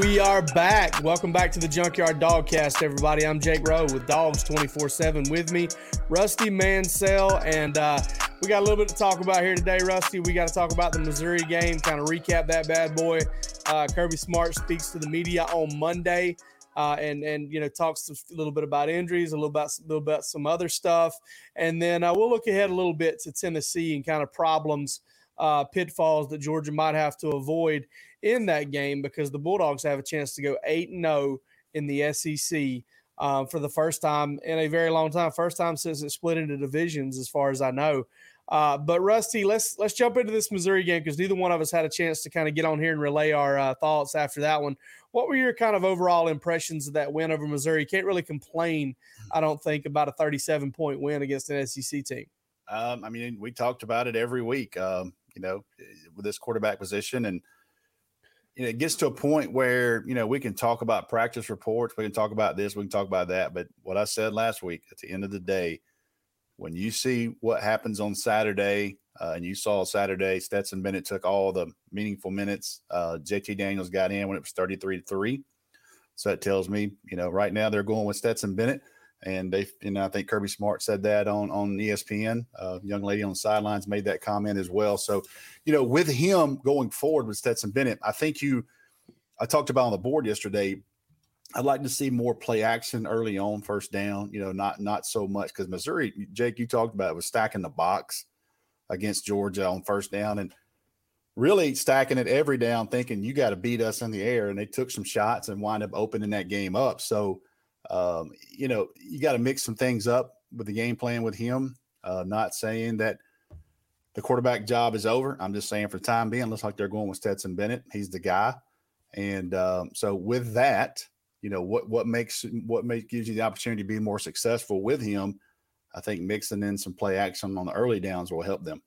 we are back. Welcome back to the Junkyard Dogcast, everybody. I'm Jake Rowe with Dogs 24 7 with me, Rusty Mansell. And uh, we got a little bit to talk about here today, Rusty. We got to talk about the Missouri game, kind of recap that bad boy. Uh, Kirby Smart speaks to the media on Monday. Uh, and and you know talks a little bit about injuries, a little about a little about some other stuff, and then uh, we'll look ahead a little bit to Tennessee and kind of problems, uh, pitfalls that Georgia might have to avoid in that game because the Bulldogs have a chance to go 8 and 0 in the SEC um, for the first time in a very long time. First time since it split into divisions, as far as I know. Uh, but Rusty, let's let's jump into this Missouri game because neither one of us had a chance to kind of get on here and relay our uh, thoughts after that one. What were your kind of overall impressions of that win over Missouri? Can't really complain, I don't think, about a 37 point win against an SEC team. Um, I mean, we talked about it every week. Um, you know, with this quarterback position and you know, it gets to a point where, you know, we can talk about practice reports, we can talk about this, we can talk about that. But what I said last week, at the end of the day, when you see what happens on Saturday, uh, and you saw Saturday, Stetson Bennett took all the meaningful minutes. Uh, JT Daniels got in when it was 33 to 3. So that tells me, you know, right now they're going with Stetson Bennett. And they, you know, I think Kirby Smart said that on on ESPN. Uh, young lady on the sidelines made that comment as well. So, you know, with him going forward with Stetson Bennett, I think you. I talked about on the board yesterday. I'd like to see more play action early on, first down. You know, not not so much because Missouri, Jake, you talked about it, was stacking the box against Georgia on first down and really stacking it every down, thinking you got to beat us in the air. And they took some shots and wind up opening that game up. So um, you know, you got to mix some things up with the game plan with him. Uh, not saying that the quarterback job is over. I'm just saying for the time being, looks like they're going with Stetson Bennett. He's the guy. And um, so with that, you know, what what makes what makes gives you the opportunity to be more successful with him. I think mixing in some play action on the early downs will help them.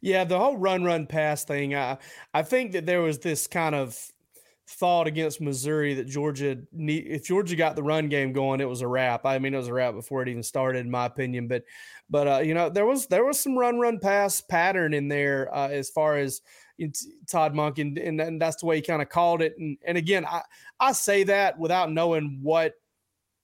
Yeah, the whole run run pass thing. I I think that there was this kind of thought against Missouri that Georgia if Georgia got the run game going, it was a wrap. I mean, it was a wrap before it even started, in my opinion. But, but uh, you know, there was there was some run run pass pattern in there uh, as far as Todd Monk, and, and, and that's the way he kind of called it. And and again, I I say that without knowing what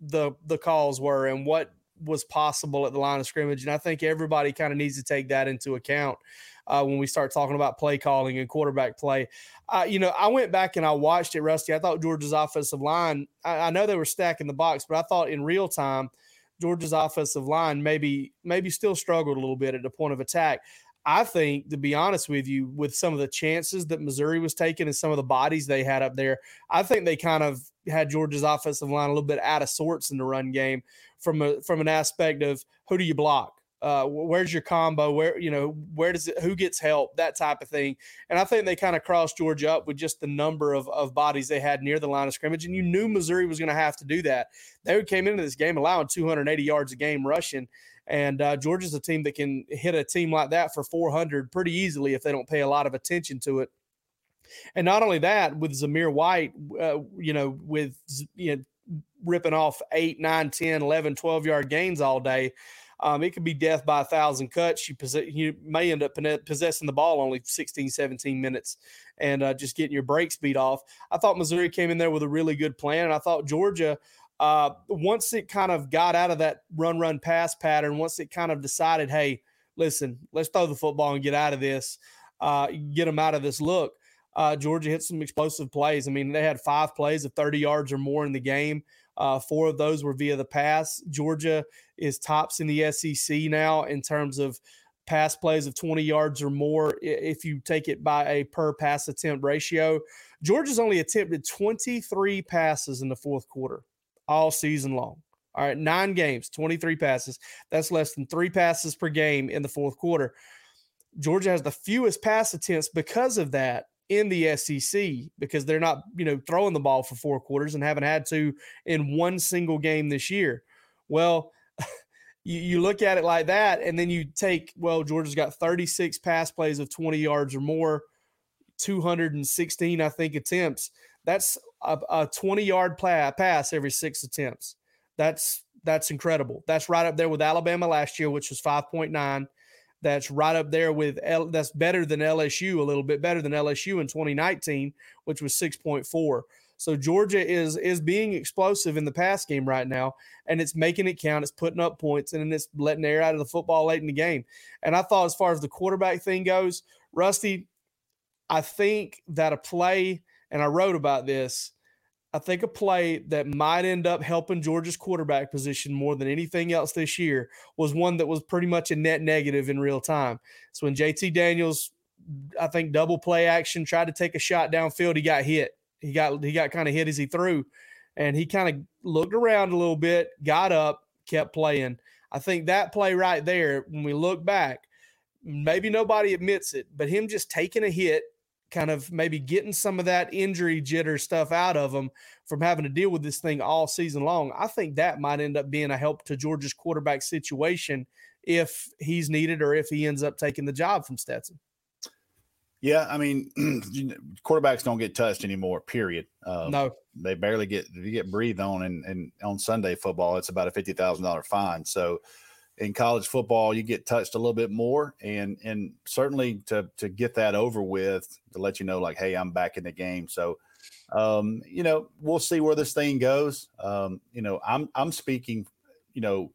the the calls were and what was possible at the line of scrimmage, and I think everybody kind of needs to take that into account uh, when we start talking about play calling and quarterback play. Uh, you know, I went back and I watched it, Rusty. I thought Georgia's offensive line, I, I know they were stacking the box, but I thought in real time, Georgia's offensive line maybe maybe still struggled a little bit at the point of attack. I think, to be honest with you, with some of the chances that Missouri was taking and some of the bodies they had up there, I think they kind of had Georgia's offensive line a little bit out of sorts in the run game from a from an aspect of who do you block? uh, where's your combo? Where you know where does it? Who gets help? That type of thing. And I think they kind of crossed Georgia up with just the number of, of bodies they had near the line of scrimmage. And you knew Missouri was going to have to do that. They came into this game allowing 280 yards a game rushing. And uh, Georgia's a team that can hit a team like that for 400 pretty easily if they don't pay a lot of attention to it. And not only that, with Zamir White, uh, you know, with you know, ripping off 8, 9, 10, 11, 12 yard gains all day um, it could be death by a thousand cuts. You, you may end up possessing the ball only 16, 17 minutes and uh, just getting your breaks beat off. I thought Missouri came in there with a really good plan, and I thought Georgia, uh, once it kind of got out of that run, run, pass pattern, once it kind of decided, hey, listen, let's throw the football and get out of this, uh, get them out of this look. Uh, Georgia hit some explosive plays. I mean, they had five plays of 30 yards or more in the game. Uh, four of those were via the pass. Georgia is tops in the SEC now in terms of pass plays of 20 yards or more if you take it by a per pass attempt ratio. Georgia's only attempted 23 passes in the fourth quarter all season long. All right, nine games, 23 passes. That's less than three passes per game in the fourth quarter. Georgia has the fewest pass attempts because of that in the SEC because they're not, you know, throwing the ball for four quarters and haven't had to in one single game this year. Well, you, you look at it like that, and then you take, well, Georgia's got 36 pass plays of 20 yards or more, 216, I think, attempts. That's a, a 20 yard pass every six attempts. That's that's incredible. That's right up there with Alabama last year, which was 5.9 that's right up there with L, that's better than LSU a little bit better than LSU in 2019 which was 6.4 So Georgia is is being explosive in the pass game right now, and it's making it count. It's putting up points, and it's letting air out of the football late in the game. And I thought, as far as the quarterback thing goes, Rusty, I think that a play, and I wrote about this. I think a play that might end up helping Georgia's quarterback position more than anything else this year was one that was pretty much a net negative in real time. So when JT Daniels, I think double play action, tried to take a shot downfield, he got hit he got he got kind of hit as he threw, and he kind of looked around a little bit, got up, kept playing. I think that play right there, when we look back, maybe nobody admits it, but him just taking a hit, kind of maybe getting some of that injury jitter stuff out of him from having to deal with this thing all season long. I think that might end up being a help to Georgia's quarterback situation if he's needed or if he ends up taking the job from Stetson. Yeah, I mean, quarterbacks don't get touched anymore. Period. Um, no, they barely get you get breathed on, and and on Sunday football, it's about a fifty thousand dollar fine. So, in college football, you get touched a little bit more, and and certainly to to get that over with, to let you know, like, hey, I'm back in the game. So, um, you know, we'll see where this thing goes. Um, you know, I'm I'm speaking, you know,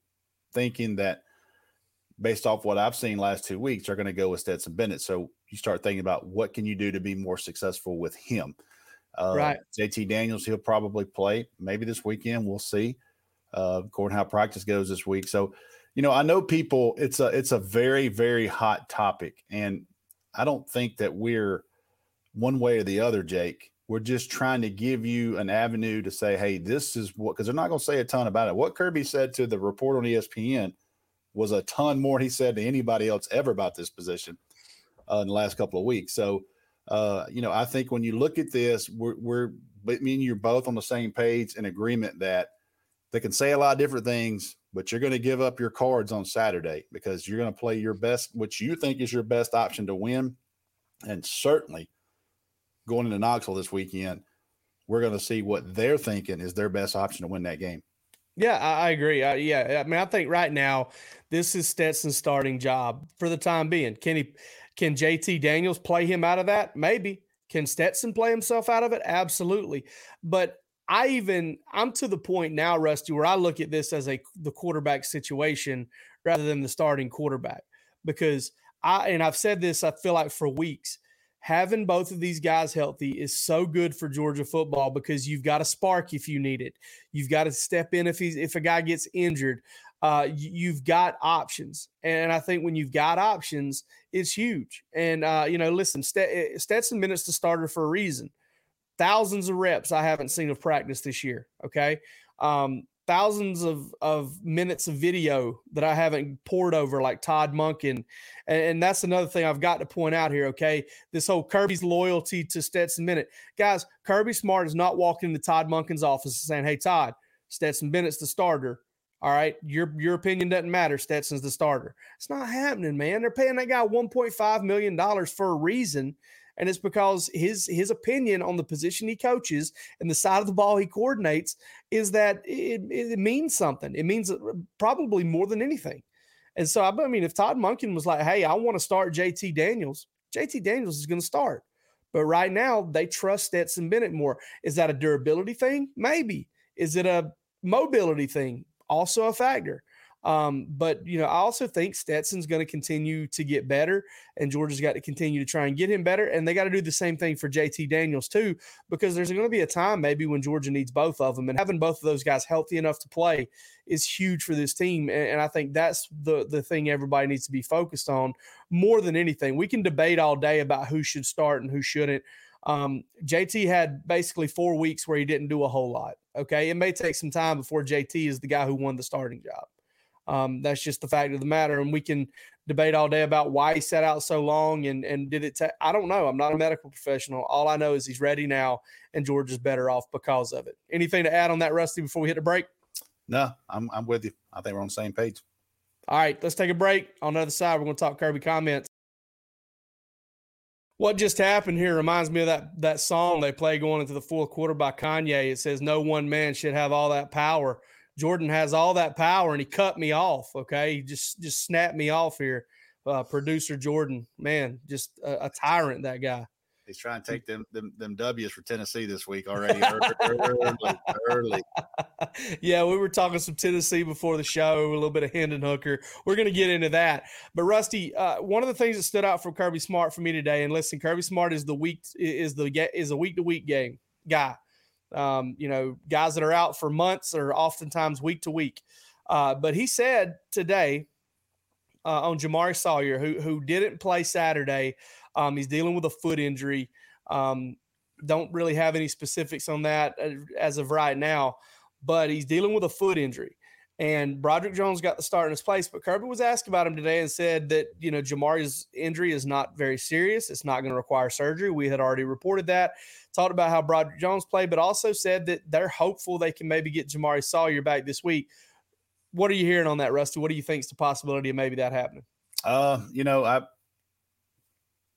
thinking that based off what I've seen last two weeks, they're going to go with Stetson Bennett. So you start thinking about what can you do to be more successful with him. Uh, right. JT Daniels, he'll probably play maybe this weekend. We'll see. Uh, according how practice goes this week. So, you know, I know people. It's a it's a very very hot topic, and I don't think that we're one way or the other, Jake. We're just trying to give you an avenue to say, hey, this is what because they're not going to say a ton about it. What Kirby said to the report on ESPN was a ton more he said to anybody else ever about this position uh, in the last couple of weeks. So, uh, you know, I think when you look at this, we're, we're me and you're both on the same page in agreement that they can say a lot of different things, but you're going to give up your cards on Saturday because you're going to play your best, which you think is your best option to win. And certainly going into Knoxville this weekend, we're going to see what they're thinking is their best option to win that game. Yeah, I, agree. Yeah, I mean, I think right now this is Stetson's starting job for the time being. Can he, can JT Daniels play him out of that? Maybe. Can Stetson play himself out of it? Absolutely. But I even I'm to the point now, Rusty, where I look at this as a the quarterback situation rather than the starting quarterback because I and I've said this I feel like for weeks having both of these guys healthy is so good for Georgia football because you've got a spark if you need it. You've got to step in if he's if a guy gets injured. Uh, you've got options, and I think when you've got options, it's huge. And uh, you know, listen, eh, Stetson Bennett's the starter for a reason. Thousands of reps I haven't seen of practice this year. Okay, um, thousands of of minutes of video that I haven't poured over like Todd Monken. And, and, that's another thing I've got to point out here. Okay. This whole Kirby's loyalty to Stetson Bennett. Guys, Kirby Smart is not walking into Todd Monken's office saying, Hey, Todd, Stetson Bennett's the starter. All right. Your your opinion doesn't matter. Stetson's the starter. It's not happening, man. They're paying that guy $1.5 million for a reason and it's because his his opinion on the position he coaches and the side of the ball he coordinates is that it, it means something. It means uh, probably more than anything. And so, I mean, if Todd Monken was like, "Hey, I want to start JT Daniels," JT Daniels is going to start. But right now, they trust Stetson Bennett more. Is that a durability thing? Maybe. Is it a mobility thing? Also a factor. Um, but you know, I also think Stetson's going to continue to get better, and Georgia's got to continue to try and get him better, and they got to do the same thing for JT Daniels too, because there's going to be a time maybe when Georgia needs both of them, and having both of those guys healthy enough to play is huge for this team, and, and I think that's the the thing everybody needs to be focused on more than anything. We can debate all day about who should start and who shouldn't. Um, JT had basically four weeks where he didn't do a whole lot. Okay. It may take some time before JT is the guy who won the starting job. Um, that's just the fact of the matter. And we can debate all day about why he sat out so long and and did it. take? I don't know. I'm not a medical professional. All I know is he's ready now, and George is better off because of it. Anything to add on that, Rusty? Before we hit the break? No, I'm I'm with you. I think we're on the same page. All right, let's take a break. On the other side, we're going to talk Kirby comments. What just happened here reminds me of that that song they play going into the fourth quarter by Kanye. It says, "No one man should have all that power." Jordan has all that power and he cut me off. Okay. He just, just snapped me off here. Uh, producer Jordan, man, just a, a, tyrant, that guy. He's trying to take them them, them W's for Tennessee this week already. early, early. Yeah, we were talking some Tennessee before the show, a little bit of Hendon Hooker. We're going to get into that. But Rusty, uh, one of the things that stood out from Kirby Smart for me today, and listen, Kirby Smart is the week is the is a week to week game guy. Um, you know, guys that are out for months or oftentimes week to week. Uh, but he said today uh, on Jamaree Salyer, who who didn't play Saturday. Um, he's dealing with a foot injury. Um, don't really have any specifics on that uh, as of right now, but he's dealing with a foot injury. And Broderick Jones got the start in his place, but Kirby was asked about him today and said that you know Jamaree's injury is not very serious. It's not going to require surgery. We had already reported that. Talked about how Broderick Jones played, but also said that they're hopeful they can maybe get Jamaree Salyer back this week. What are you hearing on that, Rusty? What do you think is the possibility of maybe that happening? Uh, you know, I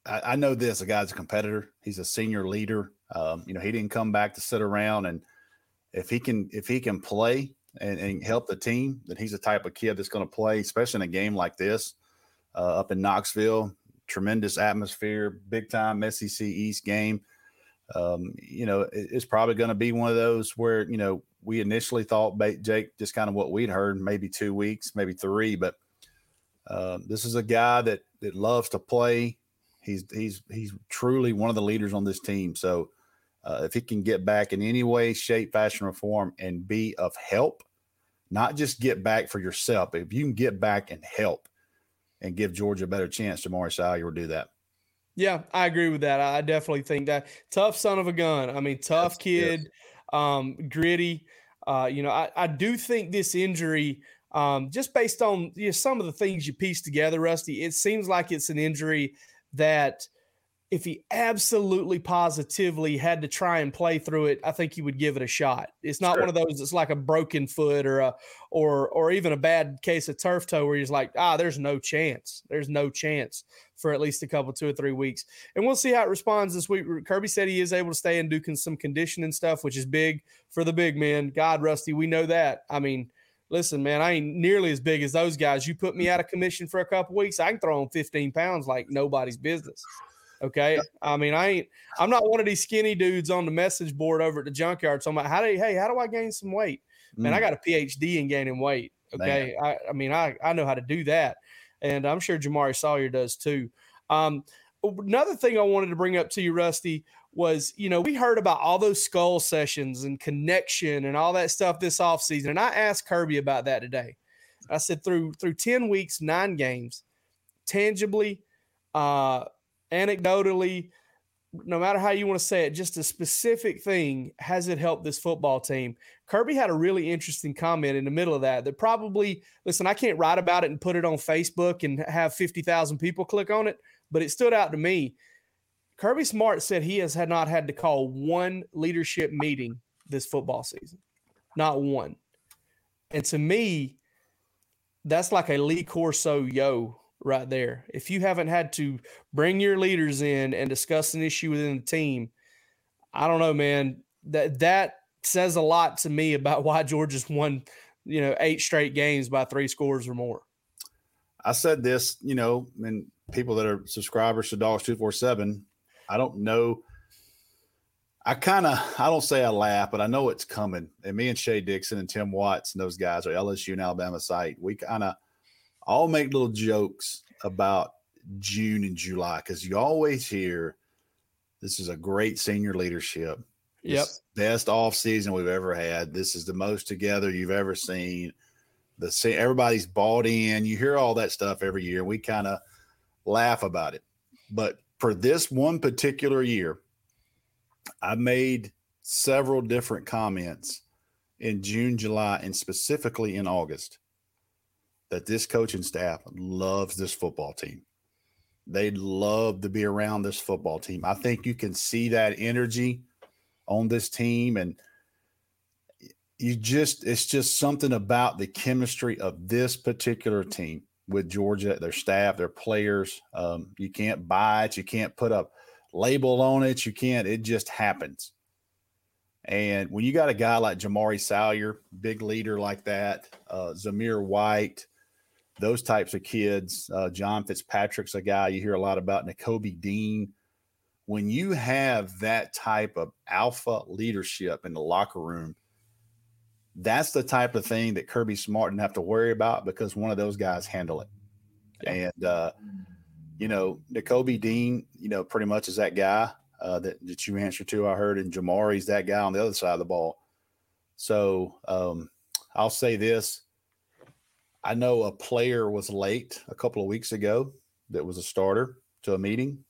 I, I know this. A guy's a competitor. He's a senior leader. Um, you know, he didn't come back to sit around. And if he can, if he can play and, and help the team, then he's the type of kid that's going to play, especially in a game like this uh, up in Knoxville. Tremendous atmosphere, big time SEC East game. Um, you know, it, it's probably going to be one of those where you know we initially thought Jake just kind of what we'd heard, maybe two weeks, maybe three, but uh, this is a guy that that loves to play. He's he's he's truly one of the leaders on this team. So uh, if he can get back in any way, shape, fashion, or form, and be of help, not just get back for yourself, if you can get back and help and give Georgia a better chance, Jamaree Salyer will do that. Yeah, I agree with that. I definitely think that tough son of a gun. I mean, tough kid. Um, gritty. Uh, you know, I, I do think this injury, um, just based on you know, some of the things you piece together, Rusty, it seems like it's an injury that if he absolutely positively had to try and play through it, I think he would give it a shot. It's not sure. one of those that's like a broken foot or a or or even a bad case of turf toe where he's like, ah, there's no chance. There's no chance for at least a couple, two or three weeks. And we'll see how it responds this week. Kirby said he is able to stay and do some conditioning stuff, which is big for the big man. God, Rusty, we know that. I mean, listen, man, I ain't nearly as big as those guys. You put me out of commission for a couple weeks, I can throw on 15 pounds like nobody's business. Okay. I mean, I ain't, I'm not one of these skinny dudes on the message board over at the junkyard. So I'm like, how do, you, hey, how do I gain some weight? Man, mm. I got a PhD in gaining weight. Okay. I, I mean, I, I know how to do that. And I'm sure Jamaree Salyer does too. Um, another thing I wanted to bring up to you, Rusty, was, you know, we heard about all those skull sessions and connection and all that stuff this offseason. And I asked Kirby about that today. I said through through 10 weeks, nine games, tangibly, uh, anecdotally, no matter how you want to say it, just a specific thing has it helped this football team? Kirby had a really interesting comment in the middle of that that probably, listen, I can't write about it and put it on Facebook and have 50,000 people click on it, but it stood out to me Kirby Smart said he has had not had to call one leadership meeting this football season, not one. And to me, that's like a Lee Corso yo right there. If you haven't had to bring your leaders in and discuss an issue within the team, I don't know, man. That that says a lot to me about why Georgia's won, you know, eight straight games by three scores or more. I said this, you know, and people that are subscribers to Dogs Two Four Seven I don't know. I kind of, I don't say I laugh, but I know it's coming. And me and Shea Dixon and Tim Watts and those guys are LSU and Alabama site. We kind of all make little jokes about June and July because you always hear this is a great senior leadership. Yep. Best off season we've ever had. This is the most together you've ever seen. The everybody's bought in. You hear all that stuff every year. We kind of laugh about it. But for this one particular year, I made several different comments in June, July, and specifically in August that this coaching staff loves this football team. They love to be around this football team. I think you can see that energy on this team and you just it's just something about the chemistry of this particular team with Georgia, their staff, their players. Um, you can't buy it. You can't put a label on it. You can't. It just happens. And when you got a guy like Jamaree Salyer, big leader like that, uh, Zamir White, those types of kids, uh, John Fitzpatrick's a guy you hear a lot about, Nakobe Dean. when you have that type of alpha leadership in the locker room, that's the type of thing that Kirby Smart didn't have to worry about because one of those guys handle it. Yeah. And uh, you know, Nakobe Dean, you know, pretty much is that guy uh, that, that you answer to. I heard, and Jamaree's that guy on the other side of the ball. So um, I'll say this: I know a player was late a couple of weeks ago that was a starter to a meeting,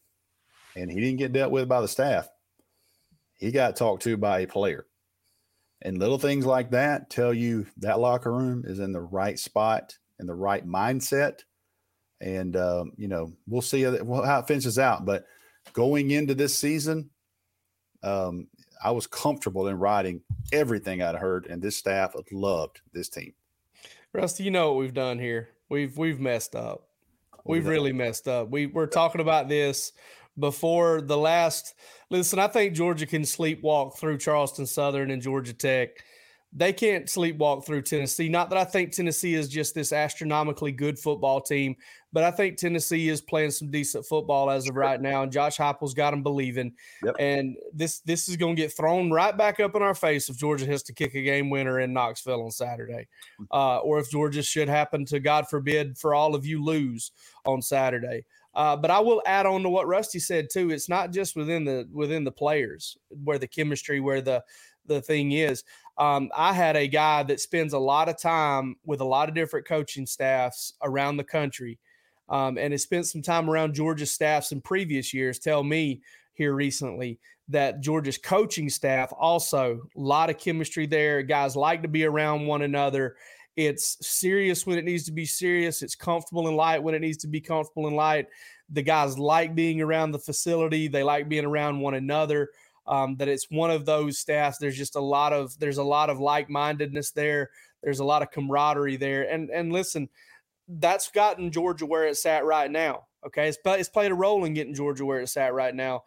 and he didn't get dealt with by the staff. He got talked to by a player. And little things like that tell you that locker room is in the right spot and the right mindset. And, um, you know, we'll see how it finishes out. But going into this season, um, I was comfortable in writing everything I'd heard, and this staff loved this team. Rusty, you know what we've done here. We've we've messed up. We've really messed up. We we're talking about this before the last. Listen, I think Georgia can sleepwalk through Charleston Southern and Georgia Tech they can't sleepwalk through Tennessee. Not that I think Tennessee is just this astronomically good football team, but I think Tennessee is playing some decent football as of right now, and Josh Heupel's got them believing. Yep. And this this is going to get thrown right back up in our face if Georgia has to kick a game winner in Knoxville on Saturday, uh, or if Georgia should happen to, God forbid, for all of you lose on Saturday. Uh, but I will add on to what Rusty said too. It's not just within the within the players where the chemistry, where the the thing is. Um, I had a guy that spends a lot of time with a lot of different coaching staffs around the country, um, and has spent some time around Georgia staffs in previous years. Tell me here recently that Georgia's coaching staff also a lot of chemistry there. Guys like to be around one another. It's serious when it needs to be serious. It's comfortable and light when it needs to be comfortable and light. The guys like being around the facility. They like being around one another um, that it's one of those staffs. There's just a lot of there's a lot of like mindedness there. There's a lot of camaraderie there. And and listen, that's gotten Georgia where it's at right now. Okay, it's it's played a role in getting Georgia where it's at right now.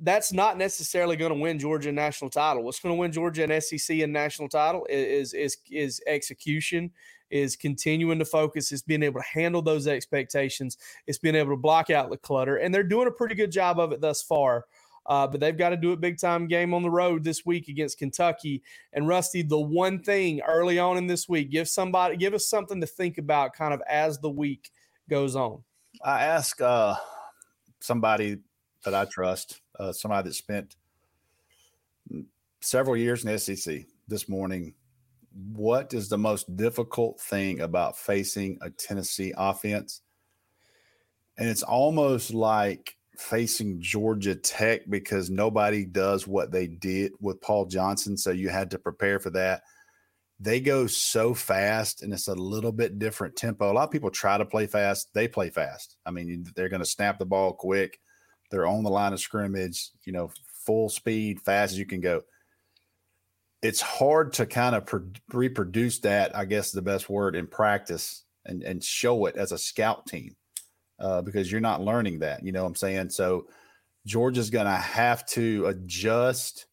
That's not necessarily going to win Georgia a national title. What's going to win Georgia an SEC and national title is is is execution, is continuing to focus, is being able to handle those expectations, it's being able to block out the clutter, and they're doing a pretty good job of it thus far. Uh, but they've got to do a big time game on the road this week against Kentucky. And Rusty, the one thing early on in this week, give somebody, give us something to think about kind of as the week goes on. I ask uh, somebody that I trust, uh, somebody that spent several years in SEC this morning. What is the most difficult thing about facing a Tennessee offense? And it's almost like facing Georgia Tech because nobody does what they did with Paul Johnson. So you had to prepare for that. They go so fast and it's a little bit different tempo. A lot of people try to play fast, they play fast. I mean, they're going to snap the ball quick, they're on the line of scrimmage, you know, full speed, fast as you can go. It's hard to kind of pro- reproduce that, I guess the best word in practice and, and show it as a scout team uh, because you're not learning that. You know what I'm saying? So Georgia's going to have to adjust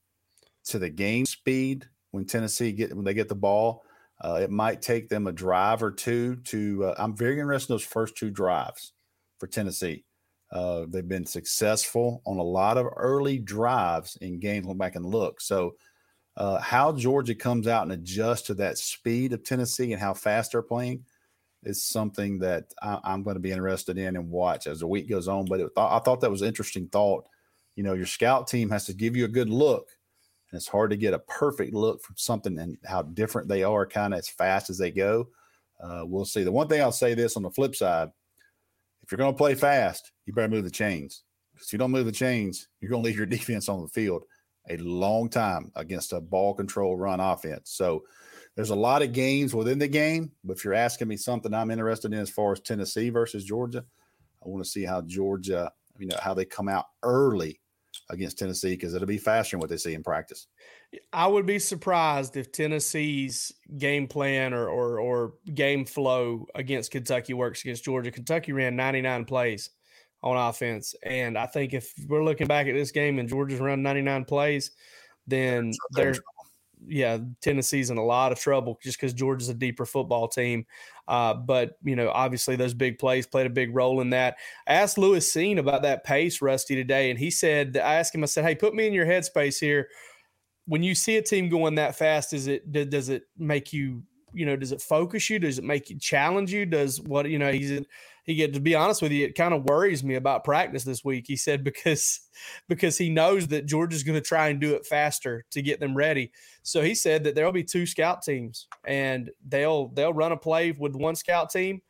to the game speed when Tennessee get when they get the ball. Uh, it might take them a drive or two to. Uh, I'm very interested in those first two drives for Tennessee. Uh, they've been successful on a lot of early drives in games. Went back and look. So, uh, how Georgia comes out and adjusts to that speed of Tennessee and how fast they're playing, is something that I, am going to be interested in and watch as the week goes on. But it, I thought that was interesting thought. You know, your scout team has to give you a good look, and it's hard to get a perfect look from something and how different they are, kind of as fast as they go. Uh, we'll see. The one thing I'll say this on the flip side: if you're going to play fast, you better move the chains. Because if you don't move the chains, you're going to leave your defense on the field a long time against a ball control run offense. So there's a lot of games within the game, but if you're asking me something I'm interested in as far as Tennessee versus Georgia, I want to see how Georgia, you know, how they come out early against Tennessee because it'll be faster than what they see in practice. I would be surprised if Tennessee's game plan or, or or game flow against Kentucky works against Georgia. Kentucky ran 99 plays on offense, and I think if we're looking back at this game and Georgia's run 99 plays, then there's yeah, Tennessee's in a lot of trouble just because Georgia's a deeper football team. Uh, but you know, obviously those big plays played a big role in that. I asked Lewis Cine about that pace, Rusty, today, and he said, I asked him, I said, hey, put me in your headspace here. When you see a team going that fast, is it does it make you you know does it focus you does it make you challenge you does what you know he's he get to be honest with you it kind of worries me about practice this week he said because because he knows that georgia's going to try and do it faster to get them ready so he said that there'll be two scout teams and they'll they'll run a play with one scout team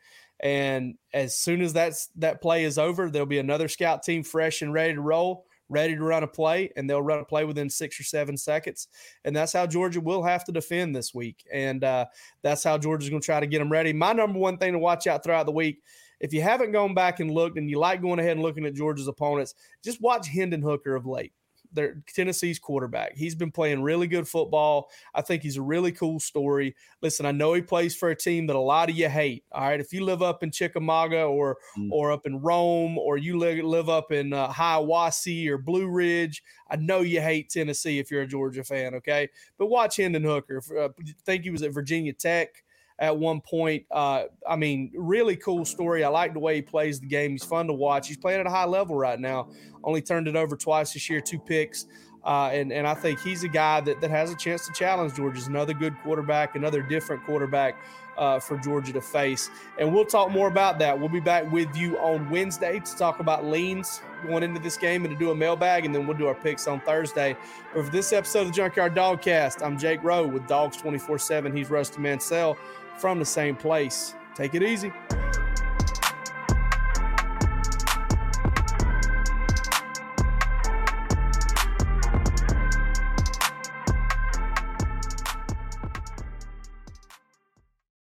and as soon as that's that play is over there'll be another scout team fresh and ready to roll ready to run a play, and they'll run a play within six or seven seconds. And that's how Georgia will have to defend this week. And uh, that's how Georgia's going to try to get them ready. My number one thing to watch out throughout the week if you haven't gone back and looked and you like going ahead and looking at Georgia's opponents, just watch Hendon Hooker of late their Tennessee's quarterback. He's been playing really good football. I think he's a really cool story. Listen, I know he plays for a team that a lot of you hate. All right, if you live up in Chickamauga or mm. or up in Rome or you live, live up in uh, Hiawassee or Blue Ridge, I know you hate Tennessee if you're a Georgia fan. Okay, but watch Hendon Hooker. Uh, think he was at Virginia Tech at one point. Uh, I mean, really cool story. I like the way he plays the game. He's fun to watch. He's playing at a high level right now. Only turned it over twice this year, two picks. Uh, and, and I think he's a guy that, that has a chance to challenge Georgia's another good quarterback, another different quarterback uh, for Georgia to face. And we'll talk more about that. We'll be back with you on Wednesday to talk about leans going into this game and to do a mailbag, and then we'll do our picks on Thursday. But for this episode of the Junkyard Dogcast, I'm Jake Rowe with Dogs 24 7. He's Rusty Mansell from the same place. Take it easy.